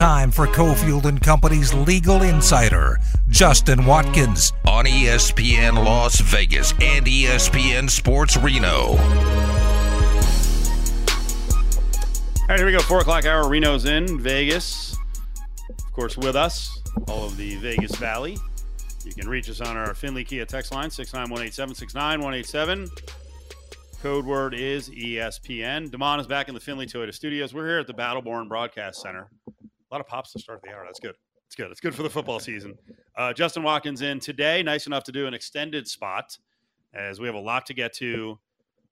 Time for Cofield and Company's legal insider, Justin Watkins, on ESPN Las Vegas and ESPN Sports Reno. All right, here we go. Four o'clock hour. Reno's in Vegas. Of course, with us, all of the Vegas Valley. You can reach us on our Findlay Kia text line, 69187 69187. Code word is ESPN. Damon is back in the Findlay Toyota studios. We're here at the Battleborn Broadcast Center. A lot of pops to start the hour. That's good. It's good. It's good for the football season. Uh, Justin Watkins in today. Nice enough to do an extended spot as we have a lot to get to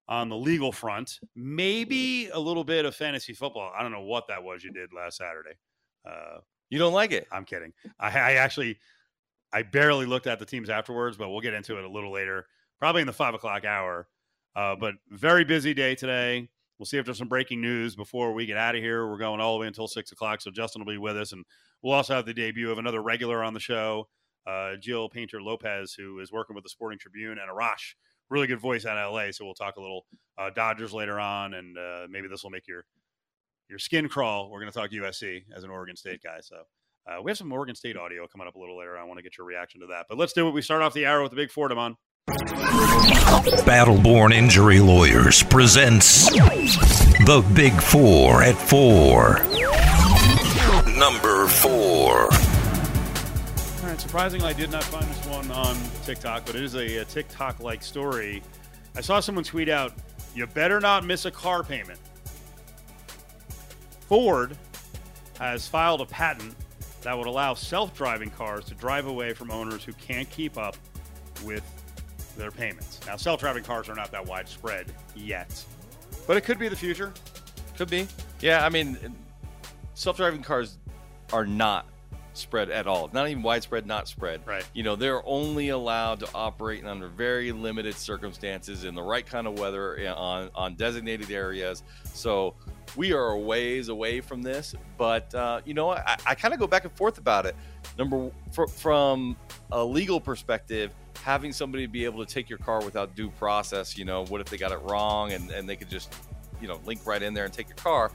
on the legal front. Maybe a little bit of fantasy football. I don't know what that was you did last Saturday. Uh, you don't like it? I'm kidding. I, I actually, I barely looked at the teams afterwards, but we'll get into it a little later, probably in the five o'clock hour. Uh, but very busy day today. We'll see if there's some breaking news before we get out of here. We're going all the way until six o'clock, so Justin will be with us, and we'll also have the debut of another regular on the show, uh, Jill Painter Lopez, who is working with the Sporting Tribune, and Arash, really good voice out of LA. So we'll talk a little uh, Dodgers later on, and uh, maybe this will make your your skin crawl. We're going to talk USC as an Oregon State guy, so. Uh, we have some Oregon State audio coming up a little later. I want to get your reaction to that. But let's do it. We start off the hour with the big Fordham on. Battleborn Injury Lawyers presents The Big Four at Four. Number four. All right, surprisingly, I did not find this one on TikTok, but it is a, a TikTok like story. I saw someone tweet out, You better not miss a car payment. Ford has filed a patent that would allow self driving cars to drive away from owners who can't keep up with their payments. Now, self driving cars are not that widespread yet, but it could be the future. Could be. Yeah, I mean, self driving cars are not spread at all. Not even widespread, not spread. Right. You know, they're only allowed to operate under very limited circumstances in the right kind of weather eh, on, on designated areas. So we are a ways away from this. But, uh, you know, I, I kind of go back and forth about it. Number, for, from a legal perspective, having somebody be able to take your car without due process, you know, what if they got it wrong and, and they could just, you know, link right in there and take your car.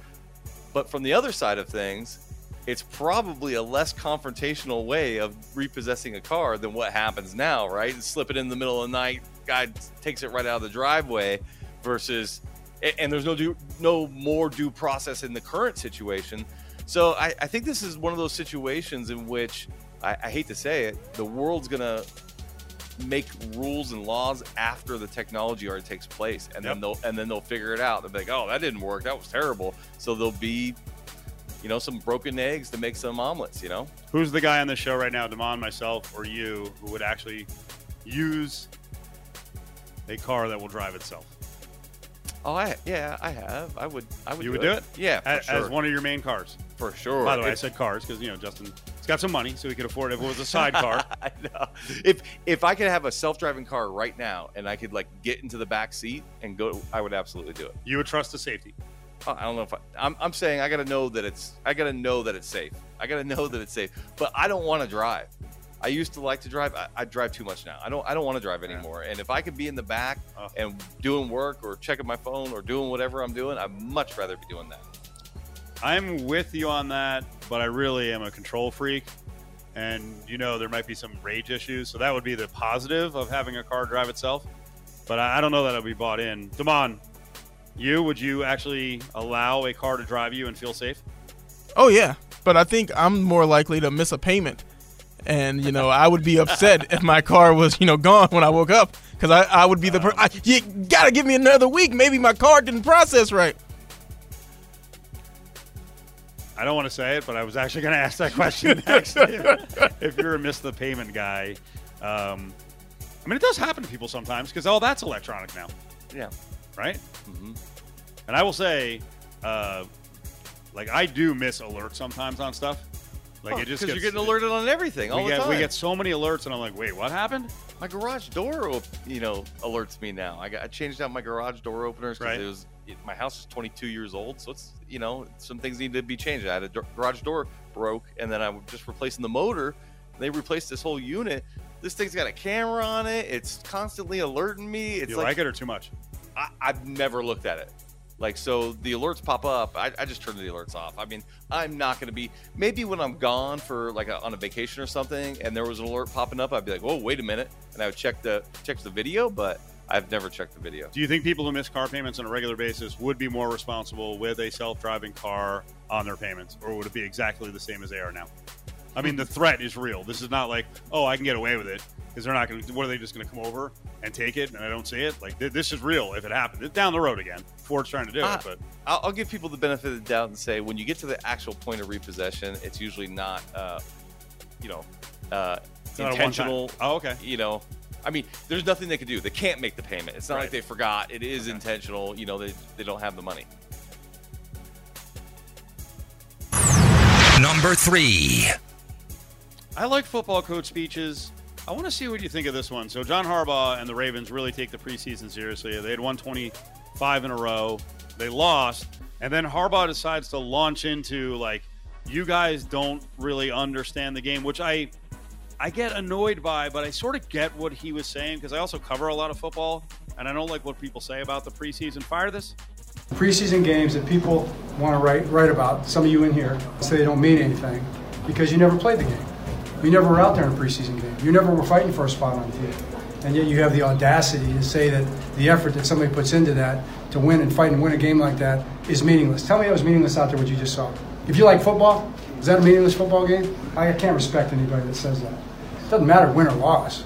But from the other side of things, it's probably a less confrontational way of repossessing a car than what happens now, right? And Slip it in the middle of the night, guy takes it right out of the driveway versus and there's no due, no more due process in the current situation. So I, I think this is one of those situations in which I, I hate to say it, the world's gonna make rules and laws after the technology already takes place, and yep. then they'll and then they'll figure it out. They'll be like, "Oh, that didn't work. That was terrible." So there'll be, you know, some broken eggs to make some omelets. You know, who's the guy on the show right now, Damon, myself, or you, who would actually use a car that will drive itself? Oh, I yeah, I have. I would. I would. You do would it. do it? Yeah, as, sure. as, one of your main cars. For sure. By the way, if, I said cars because you know Justin got some money, so he could afford it. If it was a sidecar, I know. If if I could have a self-driving car right now and I could like get into the back seat and go, I would absolutely do it. You would trust the safety. Oh, I don't know if I, I'm. I'm saying I got to know that it's. I got to know that it's safe. I got to know that it's safe. But I don't want to drive. I used to like to drive. I, I, drive too much now. I don't. I don't want to drive anymore. And if I could be in the back oh. and doing work or checking my phone or doing whatever I'm doing, I'd much rather be doing that. I'm with you on that, but I really am a control freak. And you know, there might be some rage issues. So that would be the positive of having a car drive itself. But I, I don't know that I'll be bought in. Damon, you, would you actually allow a car to drive you and feel safe? Oh, yeah. But I think I'm more likely to miss a payment. And, you know, I would be upset if my car was, you know, gone when I woke up because I, I would be the person. You got to give me another week. Maybe my car didn't process right. I don't want to say it, but I was actually going to ask that question next. if you're a miss the payment guy, um, I mean, it does happen to people sometimes because all that's electronic now. Yeah. Right. Mm-hmm. And I will say, uh, like I do miss alerts sometimes on stuff. Like oh, it just because you're getting alerted on everything all we the get, time. We get so many alerts, and I'm like, wait, what happened? My garage door, you know, alerts me now. I, got, I changed out my garage door openers because right. it was my house is 22 years old, so it's you know some things need to be changed. I had a garage door broke, and then I was just replacing the motor. They replaced this whole unit. This thing's got a camera on it. It's constantly alerting me. It's you like, like it or too much? I, I've never looked at it. Like, so the alerts pop up. I, I just turn the alerts off. I mean, I'm not going to be, maybe when I'm gone for like a, on a vacation or something and there was an alert popping up, I'd be like, oh, wait a minute. And I would check the, check the video, but I've never checked the video. Do you think people who miss car payments on a regular basis would be more responsible with a self-driving car on their payments, or would it be exactly the same as they are now? I mean, the threat is real. This is not like, oh, I can get away with it because they're not going to. What are they just going to come over and take it, and I don't see it? Like th- this is real. If it happens, it's down the road again. Ford's trying to do Ah, it, but I'll, I'll give people the benefit of the doubt and say when you get to the actual point of repossession, it's usually not, uh, you know, uh, it's not a intentional. Oh, okay. You know, I mean, there's nothing they can do. They can't make the payment. It's not Right. like they forgot. It is Okay. intentional. You know, they, they don't have the money. Number three. I like football coach speeches. I want to see what you think of this one. So John Harbaugh and the Ravens really take the preseason seriously. They had won 25 in a row. They lost, and then Harbaugh decides to launch into like, you guys don't really understand the game, which I I get annoyed by, but I sort of get what he was saying because I also cover a lot of football, and I don't like what people say about the preseason. Fire this. preseason games that people want to write write about. Some of you in here say they don't mean anything because you never played the game. You never were out there in a preseason game. You never were fighting for a spot on the team, and yet you have the audacity to say that the effort that somebody puts into that to win and fight and win a game like that is meaningless. Tell me it was meaningless out there what you just saw. If you like football, is that a meaningless football game? I can't respect anybody that says that. Doesn't matter win or loss.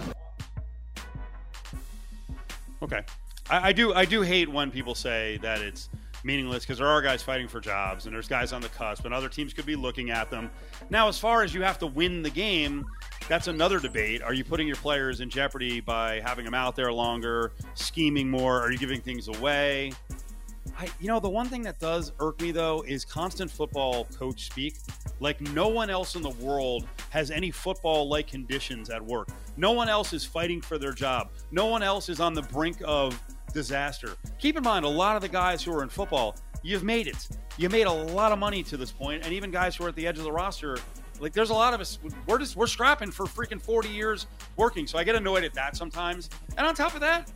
Okay, I, I do. I do hate when people say that it's meaningless because there are guys fighting for jobs and there's guys on the cusp and other teams could be looking at them. Now, as far as you have to win the game, that's another debate. Are you putting your players in jeopardy by having them out there longer, scheming more? Are you giving things away? I, you know, the one thing that does irk me though is constant football coach speak. Like no one else in the world has any football-like conditions at work. No one else is fighting for their job. No one else is on the brink of disaster. Keep in mind, a lot of the guys who are in football, you've made it. You made a lot of money to this point, and even guys who are at the edge of the roster, like there's a lot of us. We're just we're scrapping for freaking 40 years working. So I get annoyed at that sometimes. And on top of that,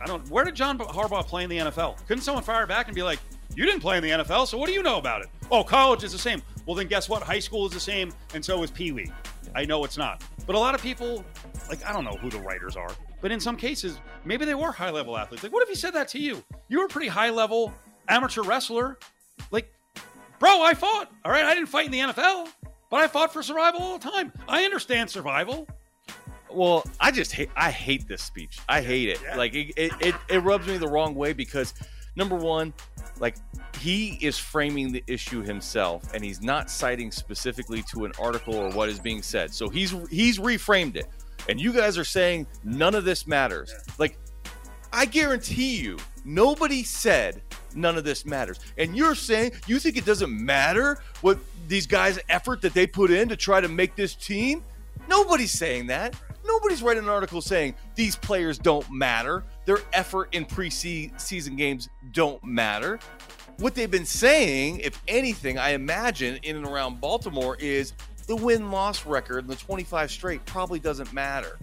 I don't. Where did John Harbaugh play in the NFL? Couldn't someone fire back and be like, "You didn't play in the NFL, so what do you know about it?" Oh, college is the same. Well, then guess what? High school is the same, and so is Pee Wee. I know it's not, but a lot of people, like I don't know who the writers are, but in some cases, maybe they were high level athletes. Like, what if he said that to you? You were a pretty high level amateur wrestler. Like, bro, I fought. All right, I didn't fight in the NFL, but I fought for survival all the time. I understand survival. Well, I just hate I hate this speech. I hate it. Yeah. Like it, it, it, it rubs me the wrong way because number one, like he is framing the issue himself and he's not citing specifically to an article or what is being said. So he's he's reframed it. And you guys are saying none of this matters. Like I guarantee you, nobody said none of this matters. And you're saying you think it doesn't matter what these guys' effort that they put in to try to make this team? Nobody's saying that. Nobody's writing an article saying these players don't matter. Their effort in preseason games don't matter. What they've been saying, if anything, I imagine in and around Baltimore is the win loss record in the 25 straight probably doesn't matter.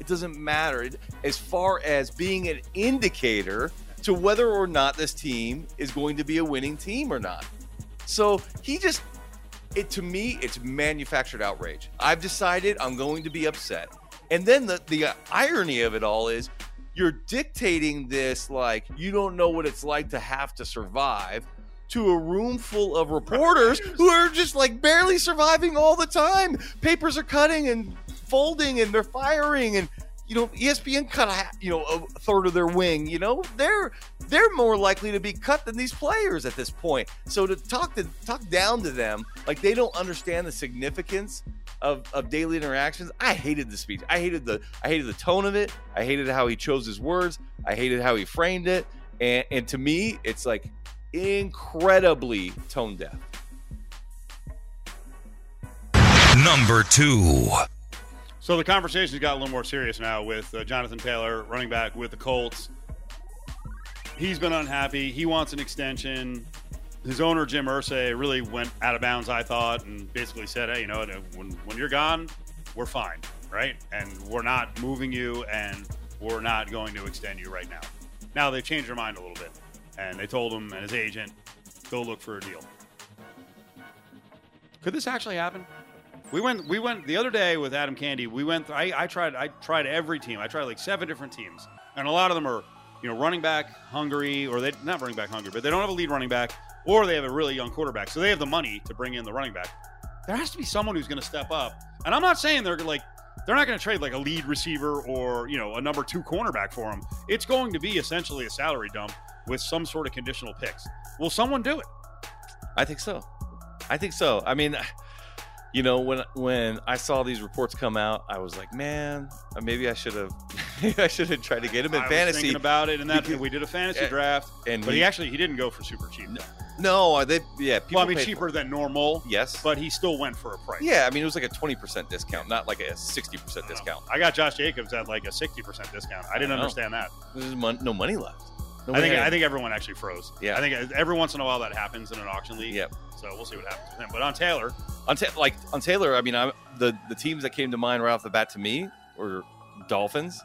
It doesn't matter as far as being an indicator to whether or not this team is going to be a winning team or not. So he just, it to me, it's manufactured outrage. I've decided I'm going to be upset. And then the, the uh, irony of it all is you're dictating this like you don't know what it's like to have to survive to a room full of reporters who are just like barely surviving all the time. Papers are cutting and folding and they're firing and you know ESPN cut a you know a third of their wing. You know they're they're more likely to be cut than these players at this point. So to talk to talk down to them like they don't understand the significance of, of daily interactions. I hated the speech. I hated the I hated the tone of it. I hated how he chose his words. I hated how he framed it. And and to me, it's like incredibly tone deaf. Number two. So the conversation's got a little more serious now with uh, Jonathan Taylor, running back with the Colts. He's been unhappy. He wants an extension. His owner, Jim Irsay, really went out of bounds, I thought, and basically said, hey, you know, when, when you're gone, we're fine, right? And we're not moving you, and we're not going to extend you right now. Now they've changed their mind a little bit. and they told him and his agent, go look for a deal. Could this actually happen? We went. We went the other day with Adam Candee. We went. I, I tried. I tried every team. I tried like seven different teams, and a lot of them are, you know, running back hungry, or they not running back hungry, but they don't have a lead running back, or they have a really young quarterback, so they have the money to bring in the running back. There has to be someone who's going to step up, and I'm not saying they're like they're not going to trade like a lead receiver or you know a number two cornerback for him. It's going to be essentially a salary dump with some sort of conditional picks. Will someone do it? I think so. I think so. I mean, you know, when when I saw these reports come out, I was like, man, uh, maybe I should have, maybe I should have tried to get him in I fantasy. was thinking about it, and that because- we did a fantasy Yeah, draft, and but he, he- actually he didn't go for super cheap. no, uh, they yeah, people well, I mean cheaper than normal, Yes, but he still went for a price. yeah, I mean it was like a twenty percent discount, not like a sixty percent discount. I got Josh Jacobs at like a sixty percent discount. I didn't I understand that. There's mon- no money left. I think I think everyone actually froze. Yeah. I think every once in a while that happens in an auction league. Yep. So we'll see what happens with him. But on Taylor, on Ta- like on Taylor, I mean, I the the teams that came to mind right off the bat to me were Dolphins,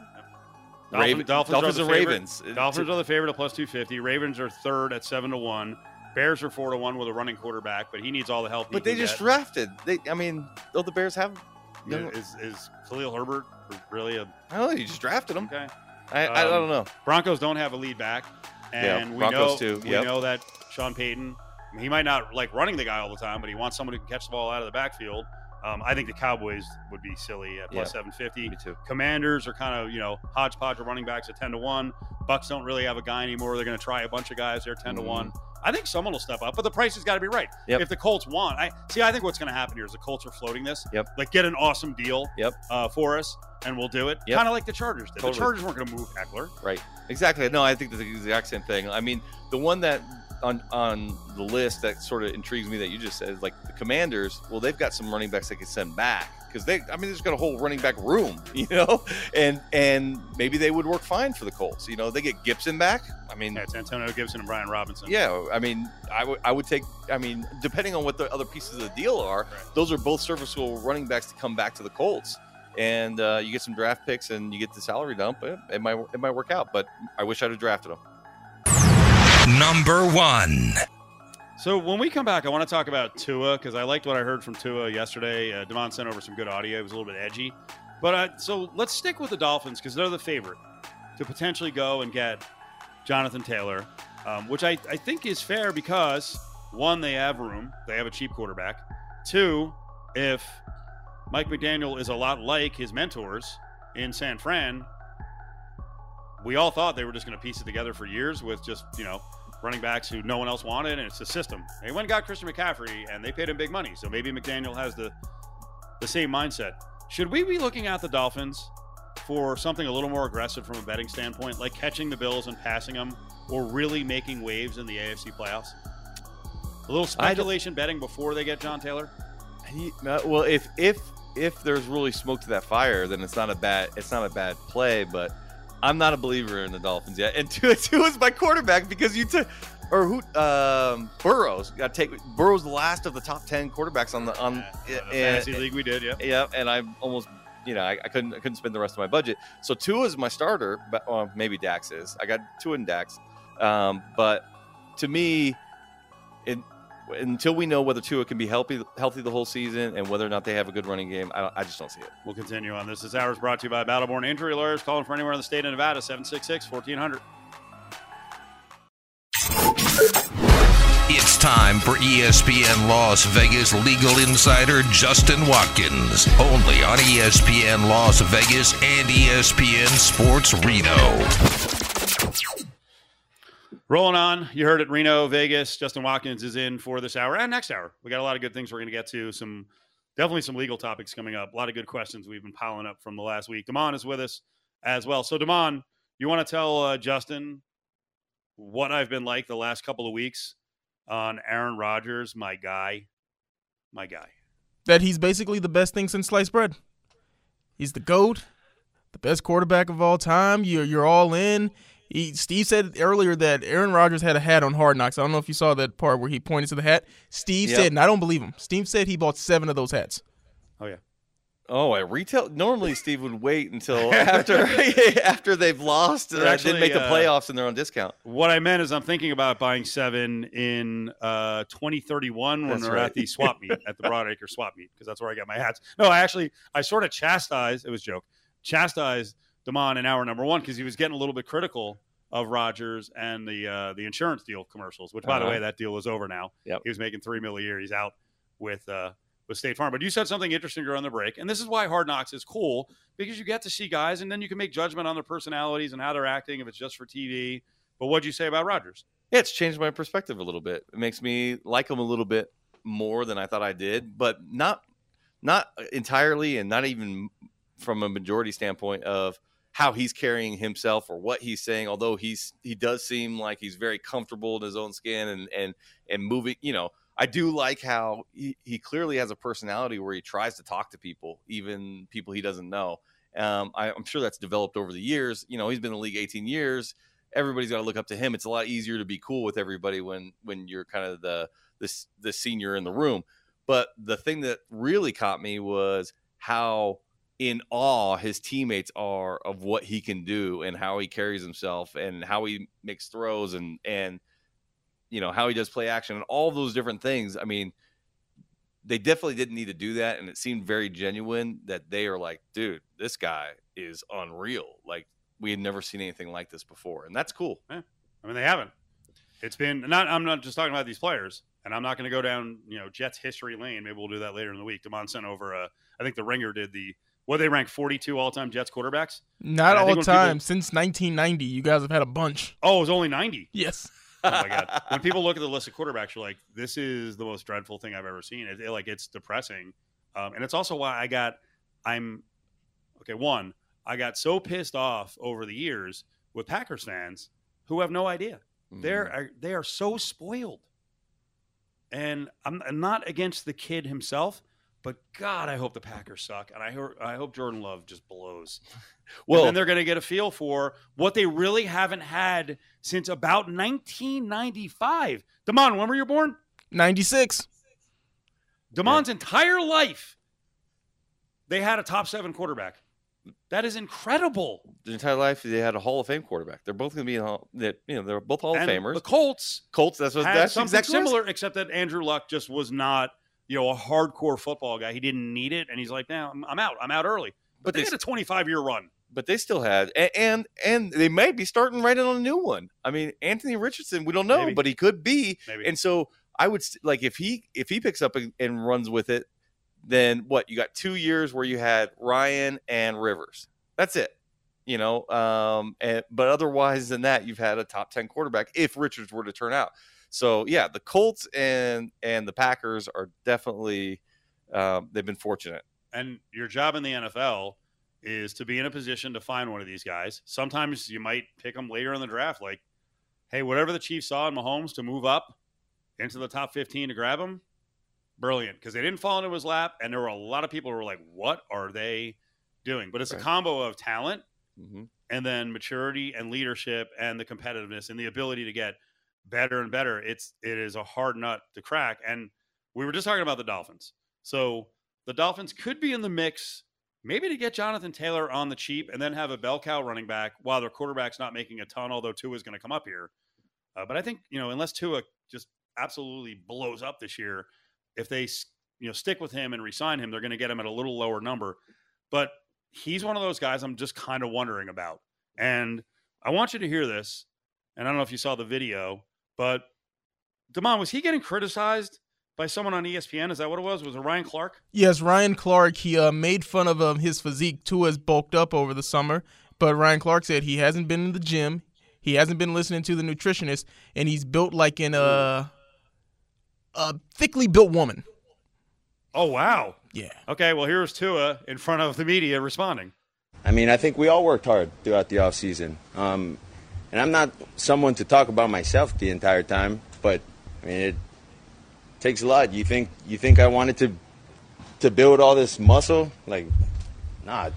Dolphin- Raven- Dolphins, are Dolphins favorite. Ravens. Dolphins are the favorite at plus two fifty. Ravens are third at seven to one. Bears are four to one with a running quarterback, but he needs all the help. he But they just get. drafted. They, I mean, though the Bears have, know, is is Khalil Herbert really a I don't know, you just drafted him. okay? I, um, I don't know. Broncos don't have a lead back, and yeah, we know too. Yep. we know that Sean Payton. He might not like running the guy all the time, but he wants someone who can catch the ball out of the backfield. Um, I think the Cowboys would be silly at plus yeah, 750. Commanders are kind of, you know, hodgepodge of running backs at 10 to 1. Bucks don't really have a guy anymore. They're going to try a bunch of guys. They're 10 mm. to 1. Mm. I think someone will step up, but the price has got to be right. Yep. If the Colts want, I see. I think what's going to happen here is the Colts are floating this. Yep. Like get an awesome deal. Yep. Uh, for us, and we'll do it. Yep. Kind of like the Chargers did. Totally. The Chargers weren't going to move Ekeler. Right. Exactly. No, I think that's the exact same thing. I mean, the one that on on the list that sort of intrigues me that you just said like the Commanders. Well, they've got some running backs they can send back because they. I mean, they've got a whole running back room, you know, and and maybe they would work fine for the Colts. You know, they get Gibson back. I mean, Yeah, it's Antonio Gibson and Brian Robinson. yeah. I mean, I would I would take. I mean, depending on what the other pieces of the deal are, Right. those are both serviceable running backs to come back to the Colts. And uh, you get some draft picks, and you get the salary dump. It, it might it might work out, but I wish I'd have drafted them. Number one. So when we come back, I want to talk about Tua because I liked what I heard from Tua yesterday. Uh, Devon sent over some good audio. It was a little bit edgy, but uh, so let's stick with the Dolphins because they're the favorite to potentially go and get Jonathan Taylor, um, which I, I think is fair because one, they have room, they have a cheap quarterback. Two, if Mike McDaniel is a lot like his mentors in San Fran, we all thought they were just going to piece it together for years with just you know running backs who no one else wanted, and it's a system. They went and got Christian McCaffrey, and they paid him big money. So maybe McDaniel has the the same mindset. Should we be looking at the Dolphins for something a little more aggressive from a betting standpoint, like catching the Bills and passing them, or really making waves in the AFC playoffs? A little speculation betting before they get John Taylor. He- well, if if if there's really smoke to that fire, then it's not a bad it's not a bad play. But I'm not a believer in the Dolphins yet. And two two is my quarterback because you took or who um, Burrows got take Burrows the last of the top ten quarterbacks on the on Uh, the fantasy league we did, yeah. yeah, and I almost you know I, I couldn't I couldn't spend the rest of my budget. So Tua is my starter, but well, maybe Dax is. I got Tua and Dax, um, but to me, it, until we know whether Tua can be healthy healthy the whole season and whether or not they have a good running game, I, I just don't see it. We'll continue on this. This hour is brought to you by Battleborn Injury Lawyers. Calling for anywhere in the state of Nevada, 766 1400. It's time for ESPN Las Vegas legal insider Justin Watkins. Only on ESPN Las Vegas and ESPN Sports Reno. Rolling on. You heard it, Reno, Vegas. Justin Watkins is in for this hour and next hour. We got a lot of good things we're going to get to. Some definitely some legal topics coming up. A lot of good questions we've been piling up from the last week. Damon is with us as well. So, Damon, you want to tell uh, Justin what I've been like the last couple of weeks on Aaron Rodgers, my guy, my guy. that he's basically the best thing since sliced bread. He's the goat, the best quarterback of all time. You're you're all in. He, Steve said earlier that Aaron Rodgers had a hat on Hard Knocks. I don't know if you saw that part where he pointed to the hat. Steve Yep. said, and I don't believe him. Steve said he bought seven of those hats. Oh yeah, Oh, at retail, normally Steve would wait until after after they've lost and Actually, didn't make the uh, playoffs and they're on discount. What I meant is I'm thinking about buying seven in uh, 2031 when That's we're right. at the swap meet at the Broadacre swap meet because that's where I got my hats. No, I actually I sort of chastised. It was a joke. Chastised Damon in hour number one because he was getting a little bit critical of Rodgers and the uh, the insurance deal commercials. Which, by the Uh-huh. way, that deal is over now. Yep. He was making three mil a year. He's out with. Uh, with State Farm, but you said something interesting during the break, and this is why Hard Knocks is cool because you get to see guys, and then you can make judgment on their personalities and how they're acting if it's just for TV. But what'd you say about Rodgers? Yeah, it's changed my perspective a little bit. It makes me like him a little bit more than I thought I did, but not not entirely, and not even from a majority standpoint of how he's carrying himself or what he's saying. Although he's he does seem like he's very comfortable in his own skin and and and moving. You know, I do like how he, he clearly has a personality where he tries to talk to people, even people he doesn't know. Um, I, I'm sure that's developed over the years. You know, he's been in the league 18 years everybody's got to look up to him. It's a lot easier to be cool with everybody when when you're kind of the the, the senior in the room. But the thing that really caught me was how in awe his teammates are of what he can do and how he carries himself and how he makes throws and and you know how he does play action and all those different things. I mean, they definitely didn't need to do that, and it seemed very genuine that they are like, dude, this guy is unreal. Like we had never seen anything like this before, and that's cool. I mean, they haven't. It's been not. I'm not just talking about these players, and I'm not going to go down you know Jets history lane. Maybe we'll do that later in the week. Demond sent over. Uh, I think the Ringer did the what they rank 42 all time Jets quarterbacks. Not And I think all when time. people- Since 1990, you guys have had a bunch. Oh, it was only 90. Yes. Oh my god! When people look at the list of quarterbacks, you're like, this is the most dreadful thing I've ever seen. It, it- like it's depressing, um, and it's also why I got. I'm okay. One, I got so pissed off over the years with Packers fans who have no idea. They're Mm-hmm. are, they are so spoiled, and I'm, I'm not against the kid himself, but God, I hope the Packers suck, and I ho- I hope Jordan Love just blows. Well, well, then they're going to get a feel for what they really haven't had since about 1995. Damon, when were you born? 96. Damon's entire life, they had a top seven quarterback. That is incredible. their entire life they had a Hall of Fame quarterback. They're both going to be in Hall, that you know they're both Hall and of Famers. the Colts Colts. That's what that's exactly what I was- similar, except that Andrew Luck just was not, you know, a hardcore football guy. He didn't need it, and he's like, "Now I'm, I'm out. I'm out early." But But they they had a 25 year run. But they still had and, and and they might be starting right on a new one. I mean, Anthony Richardson, we don't know, Maybe. but he could be. Maybe. And so I would like if he if he picks up and, and runs with it, then what? You got two years where you had Ryan and Rivers. That's it. You know, um, and but otherwise than that, you've had a top ten quarterback if Richards were to turn out. So yeah, the Colts and and the Packers are definitely um, they've been fortunate. And your job in the NFL is to be in a position to find one of these guys. Sometimes you might pick them later in the draft, like, hey, whatever the Chiefs saw in Mahomes to move up into the top 15 to grab him, brilliant. Because they didn't fall into his lap. And there were a lot of people who were like, what are they doing? But it's Right. a combo of talent hmm and then maturity and leadership and the competitiveness and the ability to get better and better. It's it is a hard nut to crack. And we were just talking about the Dolphins. So the Dolphins could be in the mix, maybe to get Jonathan Taylor on the cheap and then have a bell cow running back while their quarterback's not making a ton, although Tua is going to come up here. Uh, but I think, you know, unless Tua just absolutely blows up this year, if they, you know, stick with him and resign him, they're going to get him at a little lower number. But he's one of those guys I'm just kind of wondering about. And I want you to hear this. And I don't know if you saw the video, but Damon, was he getting criticized by someone on ESPN? Is that what it was? Was it Ryan Clark? Yes, Ryan Clark, he uh, made fun of um, his physique. Tua has bulked up over the summer, but Ryan Clark said he hasn't been in the gym, he hasn't been listening to the nutritionist, and he's built like an uh, a thickly built woman. Oh, wow. Yeah. Okay, well, here's Tua in front of the media responding. I mean, I think we all worked hard throughout the off season. Um, and I'm not someone to talk about myself the entire time, but I mean, it takes a lot. You think you think I wanted to to build all this muscle? Like, nah. t-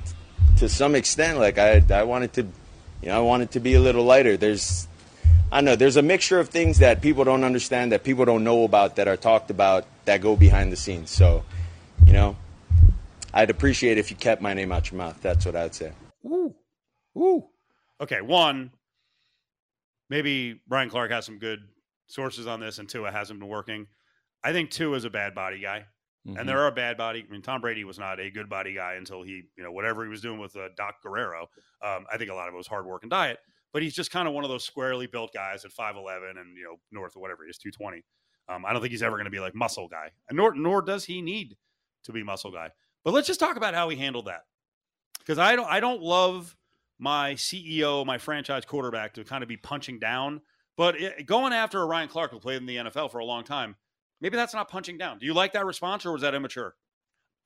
To some extent, like I I wanted to, you know, I wanted to be a little lighter. There's I know. There's a mixture of things that people don't understand, that people don't know about, that are talked about, that go behind the scenes. So, you know, I'd appreciate if you kept my name out your mouth. That's what I'd say. Ooh. Ooh. Okay, one, maybe Brian Clark has some good sources on this, and Tua hasn't been working. I think Tua is a bad body guy. Mhm. And there are bad body. I mean, Tom Brady was not a good body guy until he, you know, whatever he was doing with uh, Doc Guerrero. Um, I think a lot of it was hard work and diet. But he's just kind of one of those squarely built guys at five eleven and you know north of whatever he is two twenty. Um, I don't think he's ever going to be like muscle guy, and nor nor does he need to be muscle guy. But let's just talk about how he handled that because I don't I don't love my CEO, my franchise quarterback to kind of be punching down. But it, going after a Ryan Clark who played in the NFL for a long time, maybe that's not punching down. Do you like that response, or was that immature?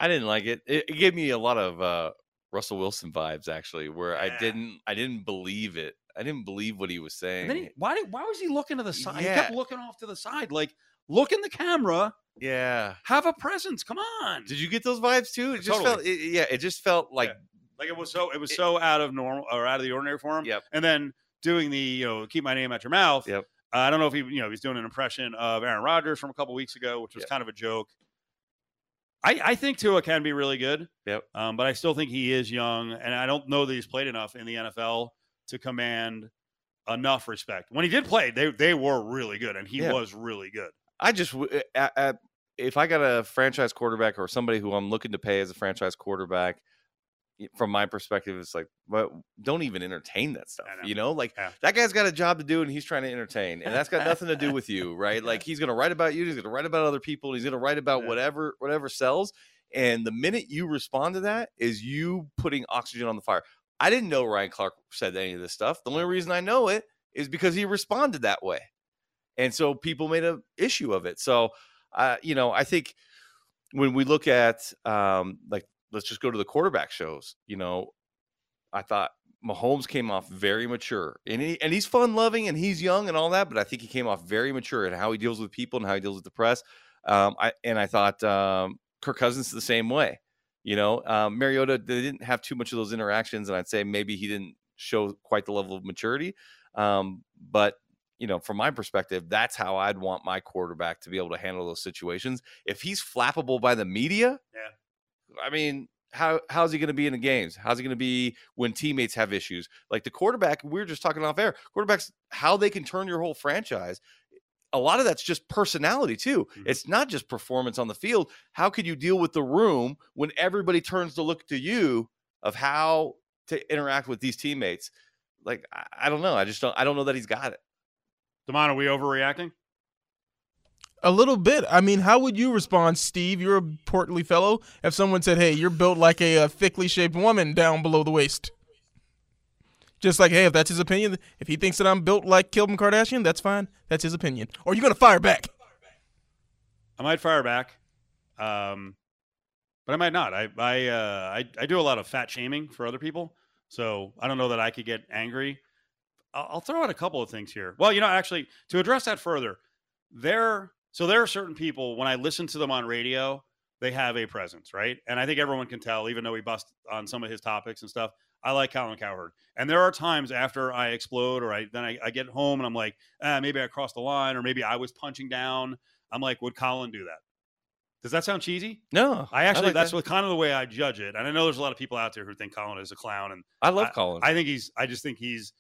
I didn't like it. It, it gave me a lot of uh, Russell Wilson vibes, actually, where Yeah. I didn't, I didn't believe it. I didn't believe what he was saying. He, why did, why was he looking to the side? He kept looking off to the side, like look in the camera, yeah. have a presence. Come on. Did you get those vibes too? It just Totally. felt, it, yeah. It just felt like, Like it was so it was It- so out of normal or out of the ordinary for him. Yep. And then doing the you know keep my name out your mouth. Yep. Uh, I don't know if he you know he's doing an impression of Aaron Rodgers from a couple weeks ago, which was Yep. kind of a joke. I, I think Tua can be really good. Yep. Um, but I still think he is young, and I don't know that he's played enough in the NFL to command enough respect. When he did play, they they were really good, and he Yeah. was really good. I just, at, at, if I got a franchise quarterback or somebody who I'm looking to pay as a franchise quarterback, from my perspective, it's like, but don't even entertain that stuff. Know. You know, like Yeah. that guy's got a job to do and he's trying to entertain, and that's got nothing to do with you, right? Like he's going to write about you, he's going to write about other people, he's going to write about Yeah. whatever whatever sells. And the minute you respond to that is you putting oxygen on the fire. I didn't know Ryan Clark said any of this stuff. The only reason I know it is because he responded that way, and so people made a issue of it. So, uh, you know, I think when we look at um, like let's just go to the quarterback shows. You know, I thought Mahomes came off very mature, and he, and he's fun loving and he's young and all that, but I think he came off very mature in how he deals with people and how he deals with the press. Um, I and I thought um, Kirk Cousins the same way. You know, um, Mariota they didn't have too much of those interactions, and I'd say maybe he didn't show quite the level of maturity. Um, but you know, from my perspective, that's how I'd want my quarterback to be able to handle those situations. If he's flappable by the media, Yeah. I mean, how how's he going to be in the games? How's he going to be when teammates have issues? Like the quarterback, we were just talking off air. Quarterbacks, how they can turn your whole franchise. A lot of that's just personality too. Mhm. It's not just performance on the field. How could you deal with the room when everybody turns to look to you of how to interact with these teammates? Like I, I don't know. I just don't. I don't know that he's got it. Damon, are we overreacting? A little bit. I mean, how would you respond, Steve? You're a portly fellow. If someone said, "Hey, you're built like a, uh thickly shaped woman down below the waist," just like, hey, if that's his opinion, if he thinks that I'm built like Kim Kardashian, that's fine. That's his opinion. Or you gonna fire back? I might fire back, um, but I might not. I I, uh, I I do a lot of fat shaming for other people, so I don't know that I could get angry. I'll, I'll throw out a couple of things here. Well, you know, actually, to address that further, there so there are certain people when I listen to them on radio, they have a presence, right? And I think everyone can tell, even though we bust on some of his topics and stuff. I like Colin Cowherd, and there are times after I explode or I then I, I get home and I'm like, ah, maybe I crossed the line, or maybe I was punching down. I'm like, would Colin do that? Does that sound cheesy? No, I actually, like that's that. what kind of the way I judge it. And I know there's a lot of people out there who think Colin is a clown, and I love Colin. I think he's, I just think he's,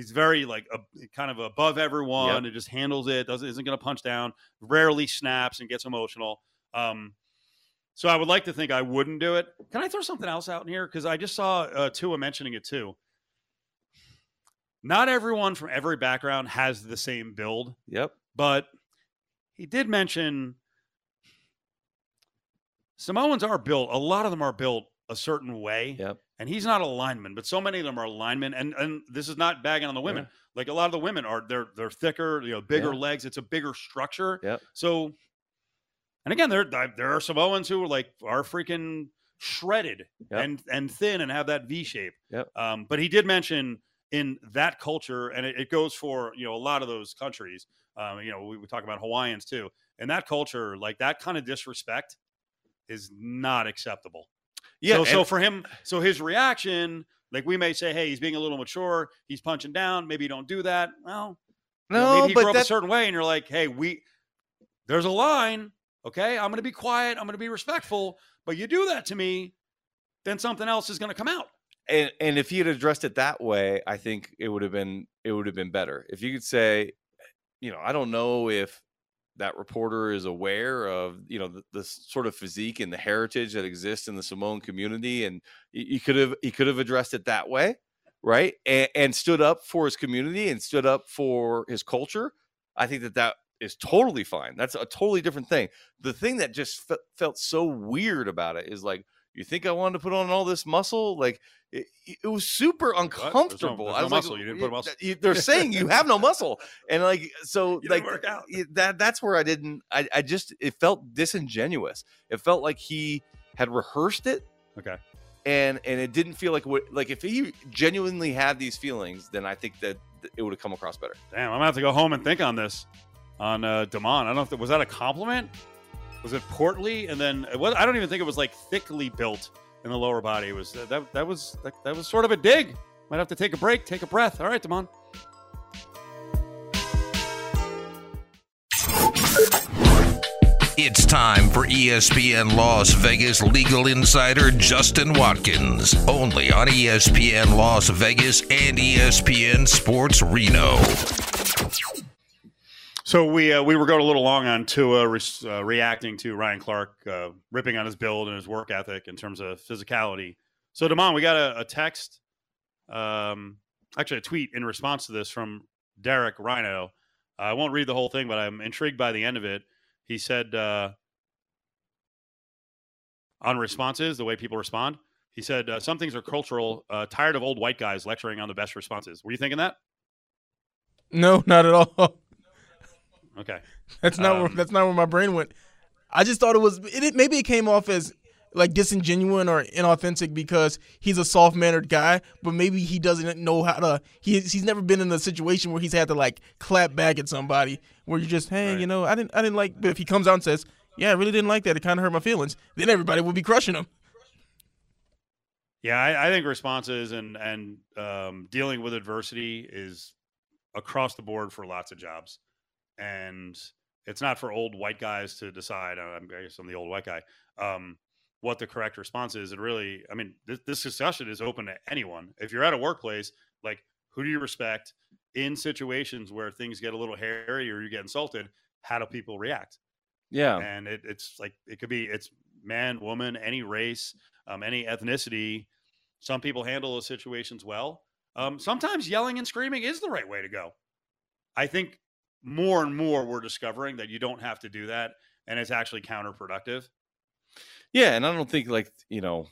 he's very like a, kind of above everyone Yep. and just handles it. Doesn't isn't going to punch down. Rarely snaps and gets emotional. Um, so I would like to think I wouldn't do it. Can I throw something else out in here? Because I just saw uh, Tua mentioning it too. Not everyone from every background has the same build yep. but he did mention Samoans are built. A lot of them are built a certain way, Yep. And he's not a lineman, but so many of them are linemen. And and this is not bagging on the women. Like a lot of the women are they're they're thicker, you know, bigger Yeah. legs. It's a bigger structure. Yeah. So, and again, there there are Samoans who are like are freaking shredded Yep. and and thin and have that V shape. Yep. Um, but he did mention in that culture, and it, it goes for you know a lot of those countries. Um, you know, we, we talk about Hawaiians too. In that culture, like that kind of disrespect is not acceptable. Yeah. So, so for him, so his reaction, like we may say, hey, he's being a little mature. He's punching down. Maybe you don't do that. Well, you know, no, maybe he grew but up a certain way, and you're like, hey, we there's a line. Okay, I'm going to be quiet. I'm going to be respectful. But you do that to me, then something else is going to come out. and and if he had addressed it that way, I think it would have been it would have been better. If you could say, you know, I don't know if that reporter is aware of you know the, the sort of physique and the heritage that exists in the Samoan community, and he could have he could have addressed it that way, right? And, and stood up for his community and stood up for his culture. I think that that is totally fine. That's a totally different thing. The thing that just fe- felt so weird about it is like, you think I wanted to put on all this muscle? Like it, it was super There's no- uncomfortable. there's I no was muscle. like, You didn't put "Yeah, muscle." They're saying you have no muscle, and like so, You like out. that. That's where I didn't. I, I just it felt disingenuous. It felt like he had rehearsed it, Okay. and and it didn't feel like what like if he genuinely had these feelings, then I think that it would have come across better. Damn, I'm gonna have to go home and think on this. On uh, Damon, I don't know if that, was that a compliment. Was it portly? And then I don't even think it was like thickly built in the lower body. It was uh, that that was that, that was sort of a dig. Might have to take a break, take a breath. All right, Damon. It's time for ESPN Las Vegas legal insider Justin Watkins, only on ESPN Las Vegas and ESPN Sports Reno. So we uh, we were going a little long on Tua re- uh, reacting to Ryan Clark uh, ripping on his build and his work ethic in terms of physicality. So Damon, we got a, a text, um, actually a tweet in response to this from Derek Rhino. I won't read the whole thing, but I'm intrigued by the end of it. He said uh, on responses, the way people respond, he said uh, some things are cultural. Uh, tired of old white guys lecturing on the best responses. Were you thinking that? No, not at all. Okay. That's not where, Um, that's not where my brain went. I just thought it was it, it- maybe it came off as like disingenuous or inauthentic because he's a soft mannered guy, but maybe he doesn't know how to. He, he's never been in a situation where he's had to like clap back at somebody where you just hey Right. you know I didn't I didn't like. But if he comes out and says yeah I really didn't like that it kind of hurt my feelings, then everybody will be crushing him. Yeah, I, I think responses and and um, dealing with adversity is across the board for lots of jobs, and it's not for old white guys to decide. uh, I'm, I guess I'm the old white guy. Um, what the correct response is, and really, I mean, this, this discussion is open to anyone. If you're at a workplace, like who do you respect in situations where things get a little hairy or you get insulted? How do people react? Yeah, and it, it's like it could be it's man woman any race um, any ethnicity some people handle those situations well um, sometimes yelling and screaming is the right way to go i think more and more we're discovering that you don't have to do that and it's actually counterproductive Yeah, and I don't think like you know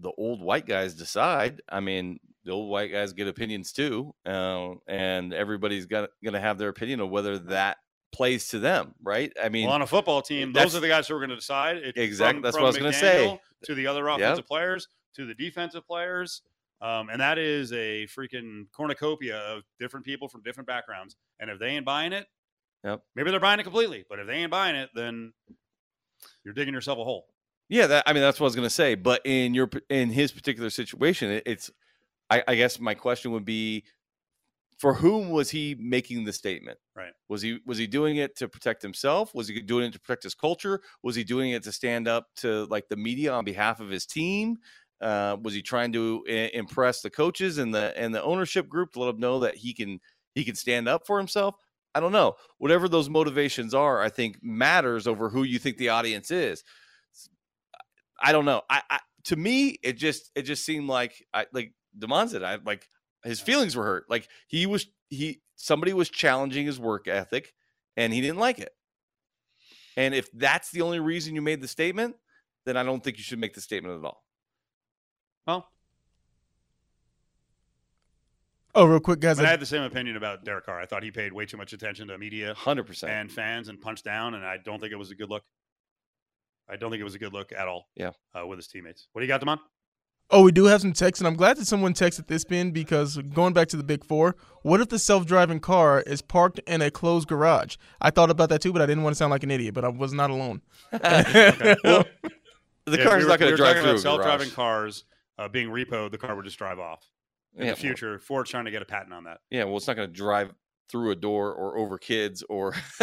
the old white guys decide. I mean, the old white guys get opinions too, uh, and everybody's got going to have their opinion of whether that plays to them, right? I mean, well, on a football team those are the guys who are going to decide it Exact- from- that's from what I was gonna say. To the other offensive players to the defensive players um, and that is a freaking cornucopia of different people from different backgrounds and if they ain't buying it Yep. maybe they're buying it completely but if they ain't buying it then you're digging yourself a hole yeah, that I mean that's what I was going to say. But in your in his particular situation, it, it's I, I guess my question would be, for whom was he making the statement? Right. Was he was he doing it to protect himself? Was he doing it to protect his culture? Was he doing it to stand up to like the media on behalf of his team? Uh, was he trying to I- impress the coaches and the and the ownership group to let them know that he can he can stand up for himself? I don't know. Whatever those motivations are, I think matters over who you think the audience is. I don't know. I, I to me, it just it just seemed like I like Demond said. I like his feelings were hurt. Like he was he somebody was challenging his work ethic, and he didn't like it. And if that's the only reason you made the statement, then I don't think you should make the statement at all. Well Oh, real quick, guys. but i I- had the same opinion about derek carr i thought he paid way too much attention to media Hundred percent. and fans and punched down and i don't think it was a good look i don't think it was a good look at all Yeah. uh, with his teammates what do you got Damon? Oh, we do have some text, and I'm glad that someone texted this bin because going back to the big four, what if the self-driving car is parked in a closed garage? I thought about that too, but I didn't want to sound like an idiot. But I was not alone. Well, the Yeah, car's we were- not going to were drive talking through. about self-driving garage. cars uh, being repoed the car would just drive off in Yeah, the future ford's trying to get a patent on that Yeah, well, it's not going to drive through a door or over kids or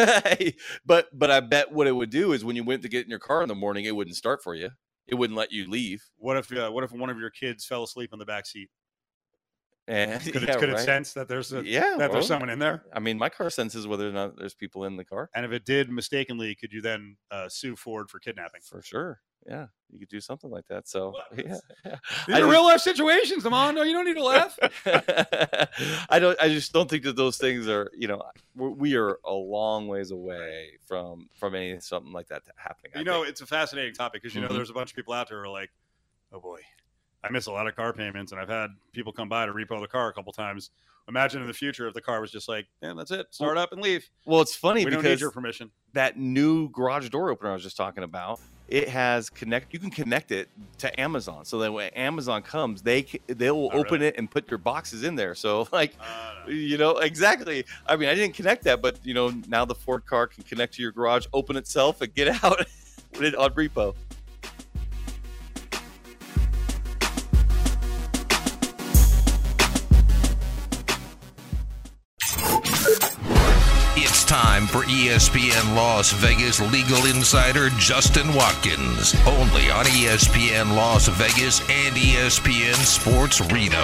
but but I bet what it would do is when you went to get in your car in the morning, it wouldn't start for you. it wouldn't let you leave. What if uh, what if one of your kids fell asleep in the back seat? And Could, yeah, it, could it right? sense that there's a, Yeah, that well, there's someone in there? I mean, my car senses whether or not there's people in the car. And if it did mistakenly, could you then uh, sue Ford for kidnapping? For sure. Yeah, you could do something like that. So yeah, yeah. These I are real life situations. Come on, no, you don't need to laugh. I don't. I just don't think that those things are. You know, we're, we are a long ways away from from any something like that happening. I you know, think. it's a fascinating topic because you know Mhm. there's a bunch of people out there who are like, "Oh boy, I miss a lot of car payments," and I've had people come by to repo the car a couple times. Imagine in the future if the car was just like, "Man, that's it, start up and leave. well, it's funny We don't need because your permission." that new garage door opener I was just talking about, it has connect. You can connect it to Amazon, so that when Amazon comes, they they will Oh, open really? it and put your boxes in there. So like. Uh, You know exactly. I mean, I didn't connect that, but you know now the Ford car can connect to your garage, open itself, and get out with it on repo. For ESPN Las Vegas legal insider Justin Watkins, only on ESPN Las Vegas and ESPN Sports Reno.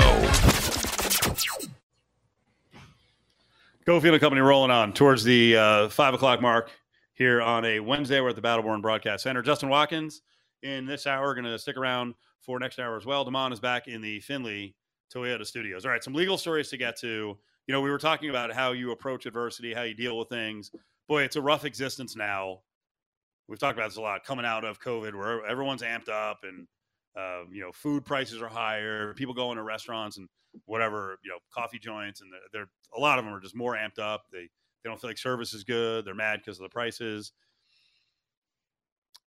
Go Cofield and Company rolling on towards the uh, five o'clock mark here on a Wednesday. We're at the Battleborn Broadcast Center. Justin Watkins in this hour going to stick around for next hour as well. Damon is back in the Findlay Toyota studios. All right, some legal stories to get to. You know, we were talking about how you approach adversity, how you deal with things. Boy, it's a rough existence now. We've talked about this a lot coming out of COVID, where everyone's amped up and uh, you know food prices are higher. People go into restaurants and whatever you know coffee joints, and they're a lot of them are just more amped up. They they don't feel like service is good. They're mad because of the prices.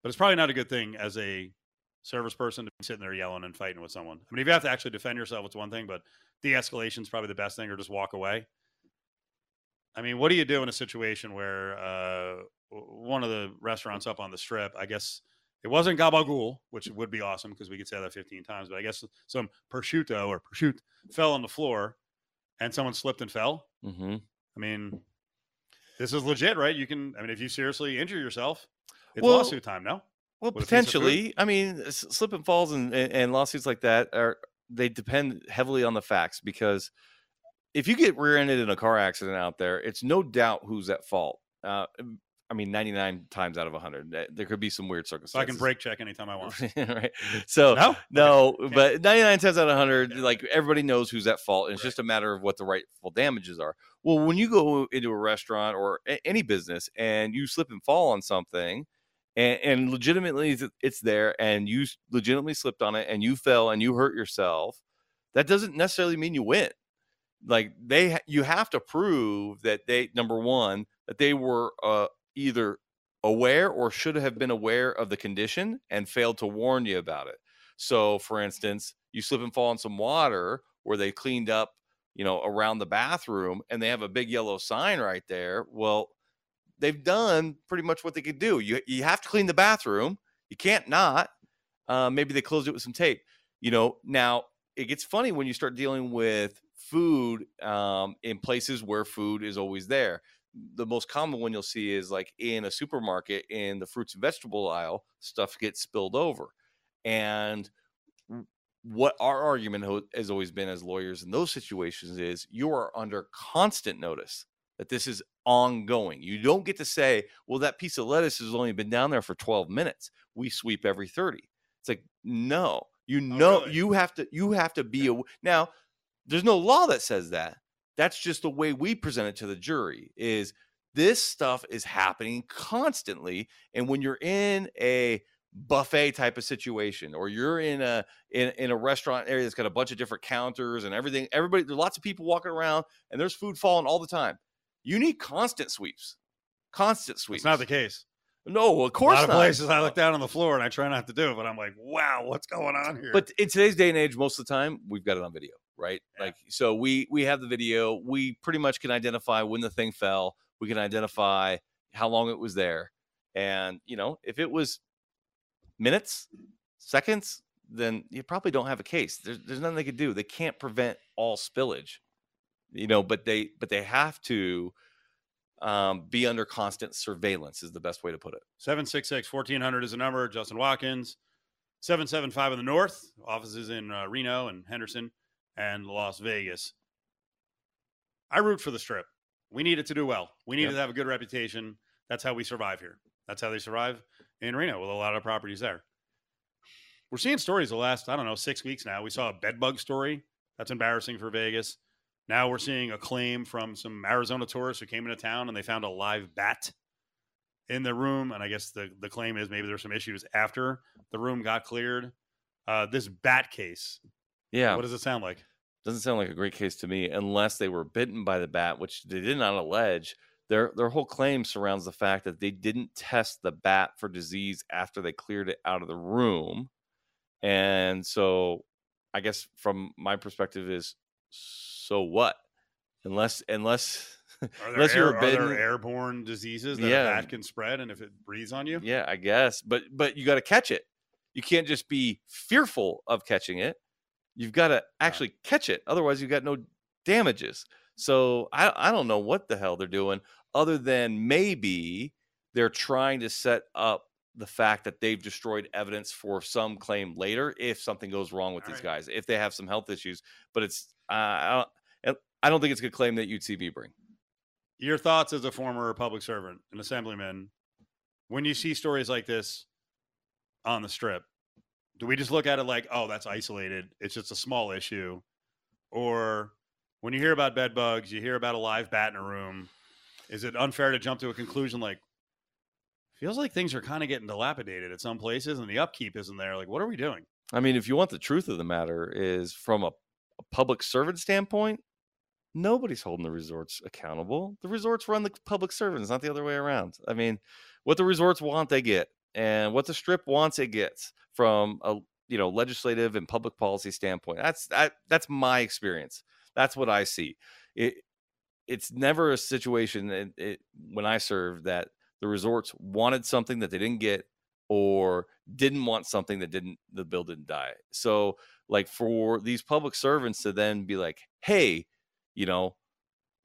But it's probably not a good thing as a service person to be sitting there yelling and fighting with someone. I mean, if you have to actually defend yourself, it's one thing, but de-escalation is probably the best thing, or just walk away. I mean, what do you do in a situation where uh, one of the restaurants up on the strip, I guess it wasn't gabagool, which would be awesome because we could say that 15 times, but I guess some prosciutto or prosciutto fell on the floor and someone slipped and fell. Mm-hmm. I mean, this is legit, right? You can, I mean, if you seriously injure yourself, it's Well, lawsuit time, now. Well, With a piece of food? potentially. I mean, slip and falls and, and, and lawsuits like that are they depend heavily on the facts because if you get rear-ended in a car accident out there, it's no doubt who's at fault. Uh, I mean, 99 times out of 100, uh, there could be some weird So I can brake check anytime I want. right. So No? no, but 99 times out of 100, like everybody knows who's at fault. And it's just a matter of what the rightful damages are. Well, when you go into a restaurant or a- any business and you slip and fall on something, and, and legitimately it's- there, and you legitimately slipped on it, and you fell and you hurt yourself, that doesn't necessarily mean you win. Like they, you have to prove that they number one that they were uh, either aware or should have been aware of the condition and failed to warn you about it. So, for instance, you slip and fall in some water where they cleaned up, you know, around the bathroom and they have a big yellow sign right there. Well, they've done pretty much what they could do. You you have to clean the bathroom. You can't not. Uh, maybe they closed it with some tape. You know, now it gets funny when you start dealing with food um, in places where food is always there the most common one you'll see is like in a supermarket in the fruits and vegetable aisle stuff gets spilled over and what our argument has always been as lawyers in those situations is you are under constant notice that this is ongoing. You don't get to say well that piece of lettuce has only been down there for 12 minutes. We sweep every 30 it's like no. You oh, know really? you have to you have to be a now there's no law that says that. That's just the way we present it to the jury is this stuff is happening constantly and when you're in a buffet type of situation or you're in a in, in a restaurant area that's got a bunch of different counters and everything everybody there's lots of people walking around and there's food falling all the time you need constant sweeps constant sweeps It's not the case. no of course A lot of not. places I look down on the floor and I try not to do it, but I'm like, wow, what's going on here? But in today's day and age, most of the time we've got it on video, right? Yeah. Like so we we have the video. We pretty much can identify when the thing fell. We can identify how long it was there. And, you know, if it was minutes, seconds, then you probably don't have a case. There's there's nothing they could do. They can't prevent all spillage. You know, but they but they have to um, be under constant surveillance is the best way to put it. 766 1400 is the number. Justin Watkins, 775 in the north, offices in uh, Reno and Henderson and Las Vegas. I root for the strip. We need it to do well. We need Yep. it to have a good reputation. That's how we survive here. That's how they survive in Reno with a lot of properties there. We're seeing stories the last, I don't know, six weeks now. We saw a bed bug story. That's embarrassing for Vegas. Now we're seeing a claim from some Arizona tourists who came into town and they found a live bat in the room. And I guess the, the claim is maybe there's some issues after the room got cleared. Uh, this bat case, Yeah. what does it sound like? doesn't sound like a great case to me unless they were bitten by the bat which they did not allege their their whole claim surrounds the fact that they didn't test the bat for disease after they cleared it out of the room and so i guess from my perspective is so what unless unless Are unless air, are bitten there airborne diseases that Yeah. a bat can spread and if it breathes on you? yeah i guess but but you got to catch it you can't just be fearful of catching it you've got to actually catch it otherwise you've got no damages so I, I don't know what the hell they're doing other than maybe they're trying to set up the fact that they've destroyed evidence for some claim later if something goes wrong with All these right. guys if they have some health issues but it's uh, I, don't, think it's a good claim that ucb bring Your thoughts as a former public servant, an assemblyman, when you see stories like this on the strip, do we just look at it like, oh, that's isolated? It's just a small issue. Or when you hear about bed bugs, you hear about a live bat in a room, is it unfair to jump to a conclusion like, feels like things are kind of getting dilapidated at some places and the upkeep isn't there? Like, what are we doing? I mean, if you want the truth of the matter, is from a, a public servant standpoint, nobody's holding the resorts accountable. The resorts run the public servants, not the other way around. I mean, what the resorts want, they get, and what the strip wants, it gets from a you know legislative and public policy standpoint. That's that, that's my experience. That's what I see. It it's never a situation it, it, when I served that the resorts wanted something that they didn't get or didn't want something that didn't the bill didn't die. So like for these public servants to then be like, hey, you know,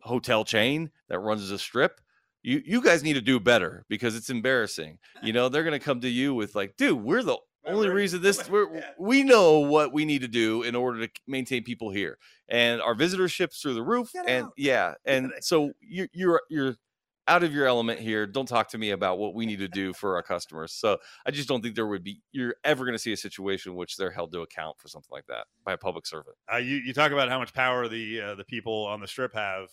hotel chain that runs a strip, you you guys need to do better because it's embarrassing. You know, they're gonna come to you with like, dude, we're the only reason this we're, we know what we need to do in order to maintain people here. And our visitorship's through the roof and yeah and so you're you're you're out of your element here don't talk to me about what we need to do for our customers so i just don't think there would be you're ever going to see a situation in which they're held to account for something like that by a public servant Uh, you you talk about how much power the uh, the people on the strip have.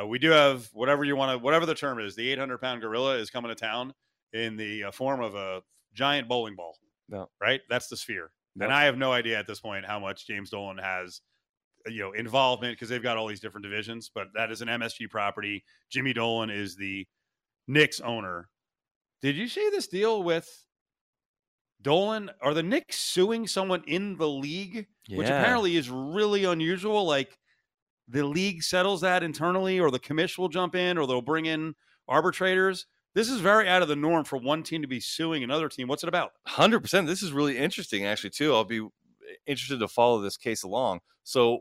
Uh, we do have whatever you want to, whatever the term is. The 800 pound gorilla is coming to town in the uh, form of a giant bowling ball. No. right? That's the sphere. Yep. And I have no idea at this point how much James Dolan has, you know, involvement because they've got all these different divisions. But that is an MSG property. Jimmy Dolan is the Knicks owner. Did you see this deal with Dolan? Are the Knicks suing someone in the league? which apparently is really unusual. Like the league settles that internally, or the commission will jump in, or they'll bring in arbitrators. This is very out of the norm for one team to be suing another team. What's it about? Hundred percent. This is really interesting, actually, too. I'll be interested to follow this case along. So,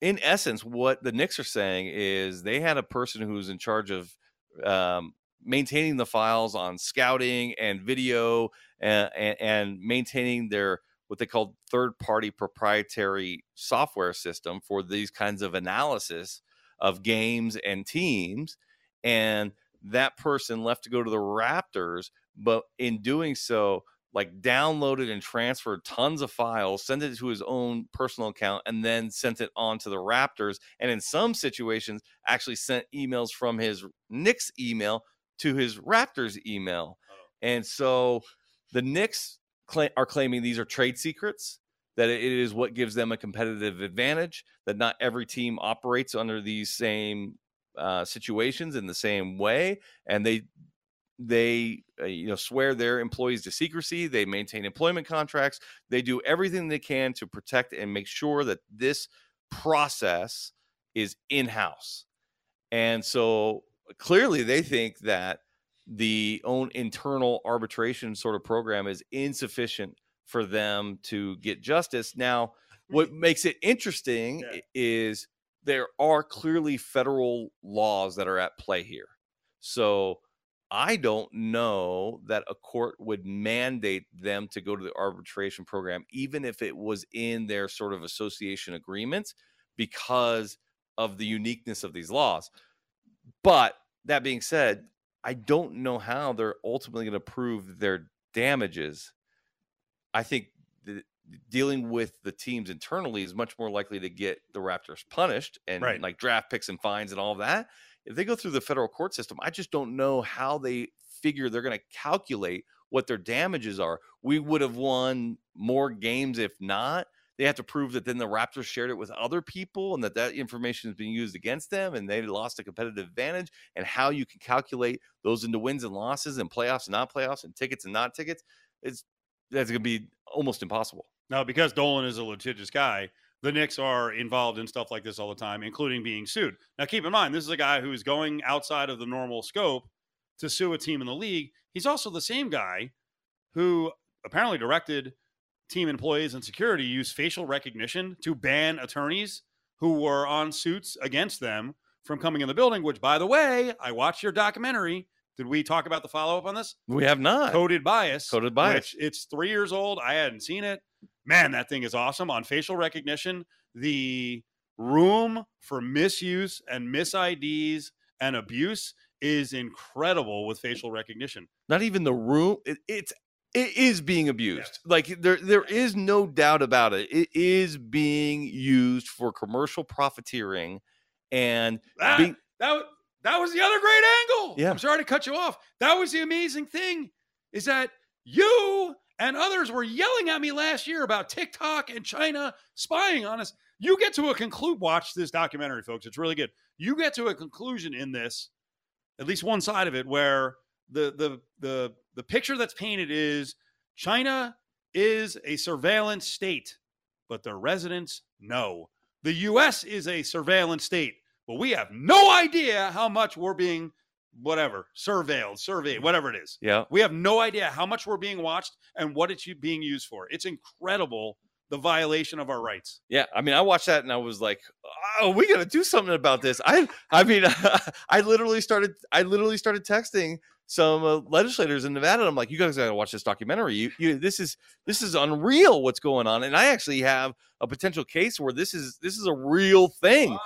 in essence, what the Knicks are saying is they had a person who's in charge of um, maintaining the files on scouting and video and, and, and maintaining their what they called third-party proprietary software system for these kinds of analysis of games and teams, and that person left to go to the Raptors, but in doing so, like downloaded and transferred tons of files, sent it to his own personal account, and then sent it on to the Raptors. And in some situations, actually sent emails from his Knicks email to his Raptors email. And so the Knicks cla- are claiming these are trade secrets, that it is what gives them a competitive advantage, that not every team operates under these same uh, situations in the same way, and they they uh, you know swear their employees to secrecy. They maintain employment contracts. They do everything they can to protect and make sure that this process is in house. And so clearly, they think that the own internal arbitration sort of program is insufficient for them to get justice. Now, what makes it interesting Yeah. is there are clearly federal laws that are at play here. So I don't know that a court would mandate them to go to the arbitration program, even if it was in their sort of association agreements, because of the uniqueness of these laws. But that being said, I don't know how they're ultimately going to prove their damages. I think the, dealing with the teams internally is much more likely to get the Raptors punished and Right. like draft picks and fines and all of that. If they go through the federal court system, I just don't know how they figure they're going to calculate what their damages are. We would have won more games if not. They have to prove that then the Raptors shared it with other people and that that information is being used against them and they lost a competitive advantage and how you can calculate those into wins and losses and playoffs and not playoffs and tickets and not tickets. It's that's going to be almost impossible. Now, because Dolan is a litigious guy, the Knicks are involved in stuff like this all the time, including being sued. Now, keep in mind, this is a guy who is going outside of the normal scope to sue a team in the league. He's also the same guy who apparently directed team employees and security use facial recognition to ban attorneys who were on suits against them from coming in the building. Which, by the way, I watched your documentary. Did we talk about the follow up on this? We have not. Coded Bias. Coded Bias. Which it's three years old. I hadn't seen it. Man, that thing is awesome on facial recognition. The room for misuse and mis-IDs and abuse is incredible with facial recognition. not even the room it, it's it is being abused like there there is no doubt about it it is being used for commercial profiteering and That, being that, that was the other great angle. Yeah. I'm sorry to cut you off. That was the amazing thing is that you and others were yelling at me last year about TikTok and China spying on us. You get to a conclude. Watch this documentary, folks. It's really good. You get to a conclusion in this, at least one side of it, where the the the the picture that's painted is China is a surveillance state, but their residents know. The U.S. is a surveillance state, but we have no idea how much we're being whatever surveilled, surveyed, whatever it is. yeah. We have no idea how much we're being watched and what it's being used for. It's incredible the violation of our rights. yeah i mean i watched that and i was like oh we gotta do something about this. I i mean i literally started i literally started texting some uh, legislators in nevada. And i'm like you guys gotta watch this documentary. You, you this is this is unreal what's going on. And i actually have a potential case where this is this is a real thing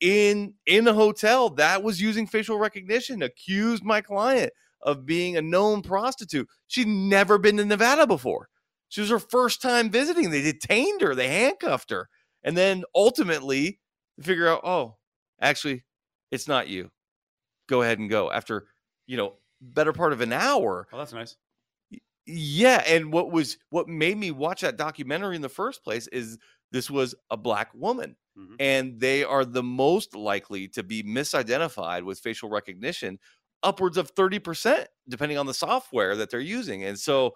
in in a hotel that was using facial recognition accused my client of being a known prostitute. She'd never been to nevada before. She was her first time visiting. They detained her. They handcuffed her. And then ultimately figure out oh actually it's not you. Go ahead and go. After you know better part of an hour. Oh, that's nice. yeah, and what was what made me watch that documentary in the first place is this was a black woman, Mhm. and they are the most likely to be misidentified with facial recognition, upwards of thirty percent, depending on the software that they're using. And so,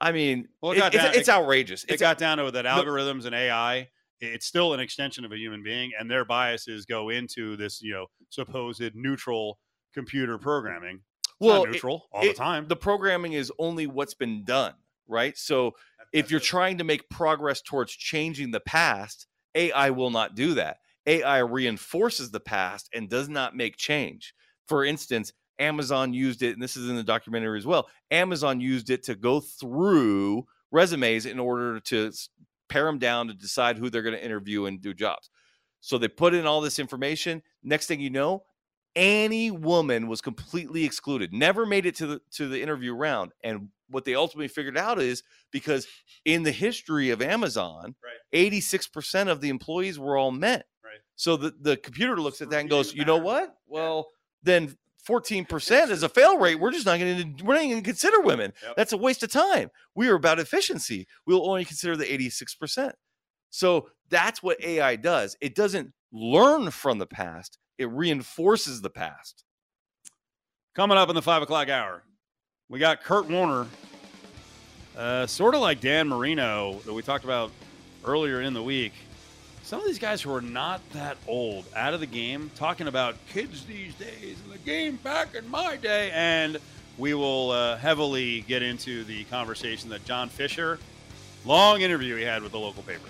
I mean, Well, it it- it's, down- it's it- outrageous. It It's got down to that algorithms and AI, it's still an extension of a human being, and their biases go into this, you know, supposed neutral computer programming. It's well, it- neutral all it- the time. the programming is only what's been done, right? So if you're trying to make progress towards changing the past, AI will not do that. AI reinforces the past and does not make change. For instance, Amazon used it, and this is in the documentary as well. Amazon used it to go through resumes in order to pare them down to decide who they're going to interview and do jobs. So they put in all this information. Next thing you know, any woman was completely excluded, never made it to the to the interview round. And what they ultimately figured out is because in the history of Amazon, Right. 86% of the employees were all men. Right. So the, the computer looks at that and goes, you know what? Well, then 14% is a fail rate. We're just not going to we're not even going to consider women. Yep. That's a waste of time. We are about efficiency. We'll only consider the 86%. So that's what AI does. It doesn't learn from the past, it reinforces the past. Coming up in the five o'clock hour, we got Kurt Warner, uh, sort of like Dan Marino that we talked about earlier in the week. Some of these guys who are not that old, out of the game, talking about kids these days and the game back in my day. And we will uh, heavily get into the conversation that John Fisher, long interview he had with the local paper.